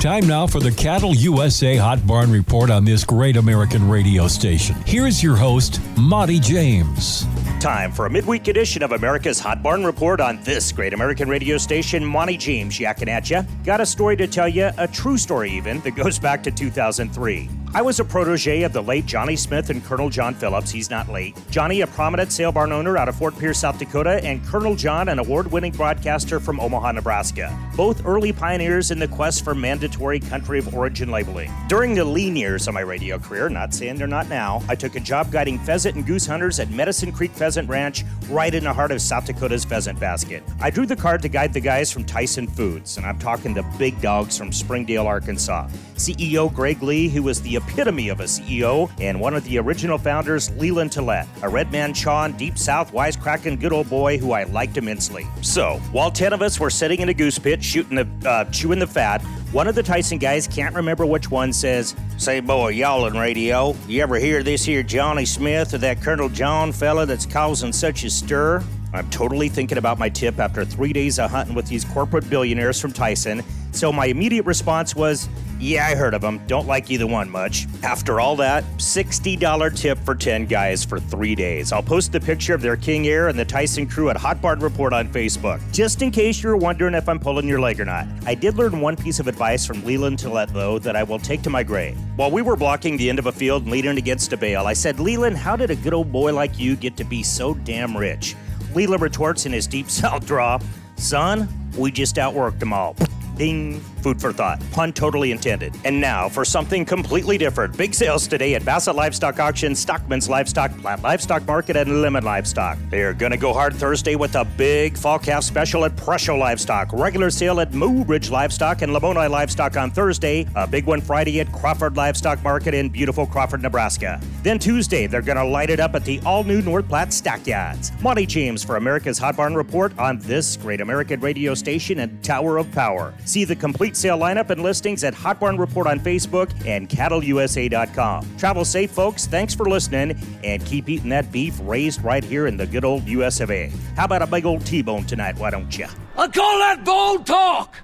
Time now for the Cattle USA Hot Barn Report on this great American radio station. Here's your host, Monty James. Time for a midweek edition of America's Hot Barn Report on this great American radio station. Monty James yakking at ya. Got a story to tell you, a true story even, that goes back to 2003. I was a protege of the late Johnny Smith and Colonel Jon Phillips. He's not late. Johnny, a prominent sale barn owner out of Fort Pierre, South Dakota, and Colonel Jon, an award winning broadcaster from Omaha, Nebraska. Both early pioneers in the quest for mandatory country of origin labeling. During the lean years of my radio career, not saying they're not now, I took a job guiding pheasant and goose hunters at Medicine Creek Pheasant Ranch, right in the heart of South Dakota's pheasant basket. I drew the card to guide the guys from Tyson Foods, and I'm talking the big dogs from Springdale, Arkansas. CEO Greg Lee, who was the epitome of a CEO, and one of the original founders, Leland Tollett, a red man Chon, deep south wisecracking good old boy who I liked immensely. So, while 10 of us were sitting in a goose pit shooting the, uh, chewing the fat, one of the Tyson guys, can't remember which one, says, Say, boy, y'all on radio, you ever hear this here Johnny Smith or that Colonel Jon fella that's causing such a stir? I'm totally thinking about my tip after three days of hunting with these corporate billionaires from Tyson. So my immediate response was, yeah, I heard of them. Don't like either one much. After all that, $60 tip for 10 guys for three days. I'll post the picture of their King Air and the Tyson crew at Hot Barn Report on Facebook, just in case you're wondering if I'm pulling your leg or not. I did learn one piece of advice from Leland Tollett, though, that I will take to my grave. While we were blocking the end of a field and leading against a bale, I said, Leland, how did a good old boy like you get to be so damn rich? Leland retorts in his deep south draw, Son, we just outworked them all. Ding. Food for thought. Pun totally intended. And now for something completely different. Big sales today at Bassett Livestock Auction, Stockman's Livestock, Platt Livestock Market, and Lemmon Livestock. They're going to go hard Thursday with a big fall calf special at Presho Livestock. Regular sale at Mobridge Livestock and Lamoni Livestock on Thursday. A big one Friday at Crawford Livestock Market in beautiful Crawford, Nebraska. Then Tuesday, they're going to light it up at the all new North Platte Stockyards. Monty James for America's Hot Barn Report on this great American radio station and Tower of Power. See the complete sale lineup and listings at Hot Barn Report on Facebook and cattleusa.com. Travel safe, folks. Thanks for listening and keep eating that beef raised right here in the good old US of A. How about a big old T bone tonight? Why don't you? I call that bold talk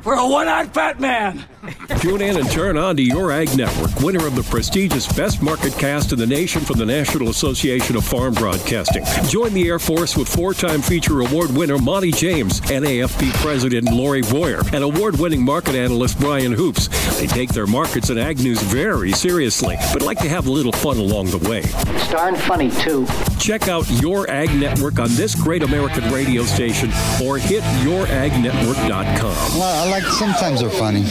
for a one-eyed fat man. Tune in and turn on to Your Ag Network, winner of the prestigious Best Market Cast in the nation from the National Association of Farm Broadcasting. Join the Air Force with four-time feature award winner Monty James, NAFB President Lori Boyer, and award-winning market analyst Brian Hoops. They take their markets and ag news very seriously, but like to have a little fun along the way. It's darn funny, too. Check out Your Ag Network on this great American radio station or hit youragnetwork.com. Well, I like sometimes they're funny.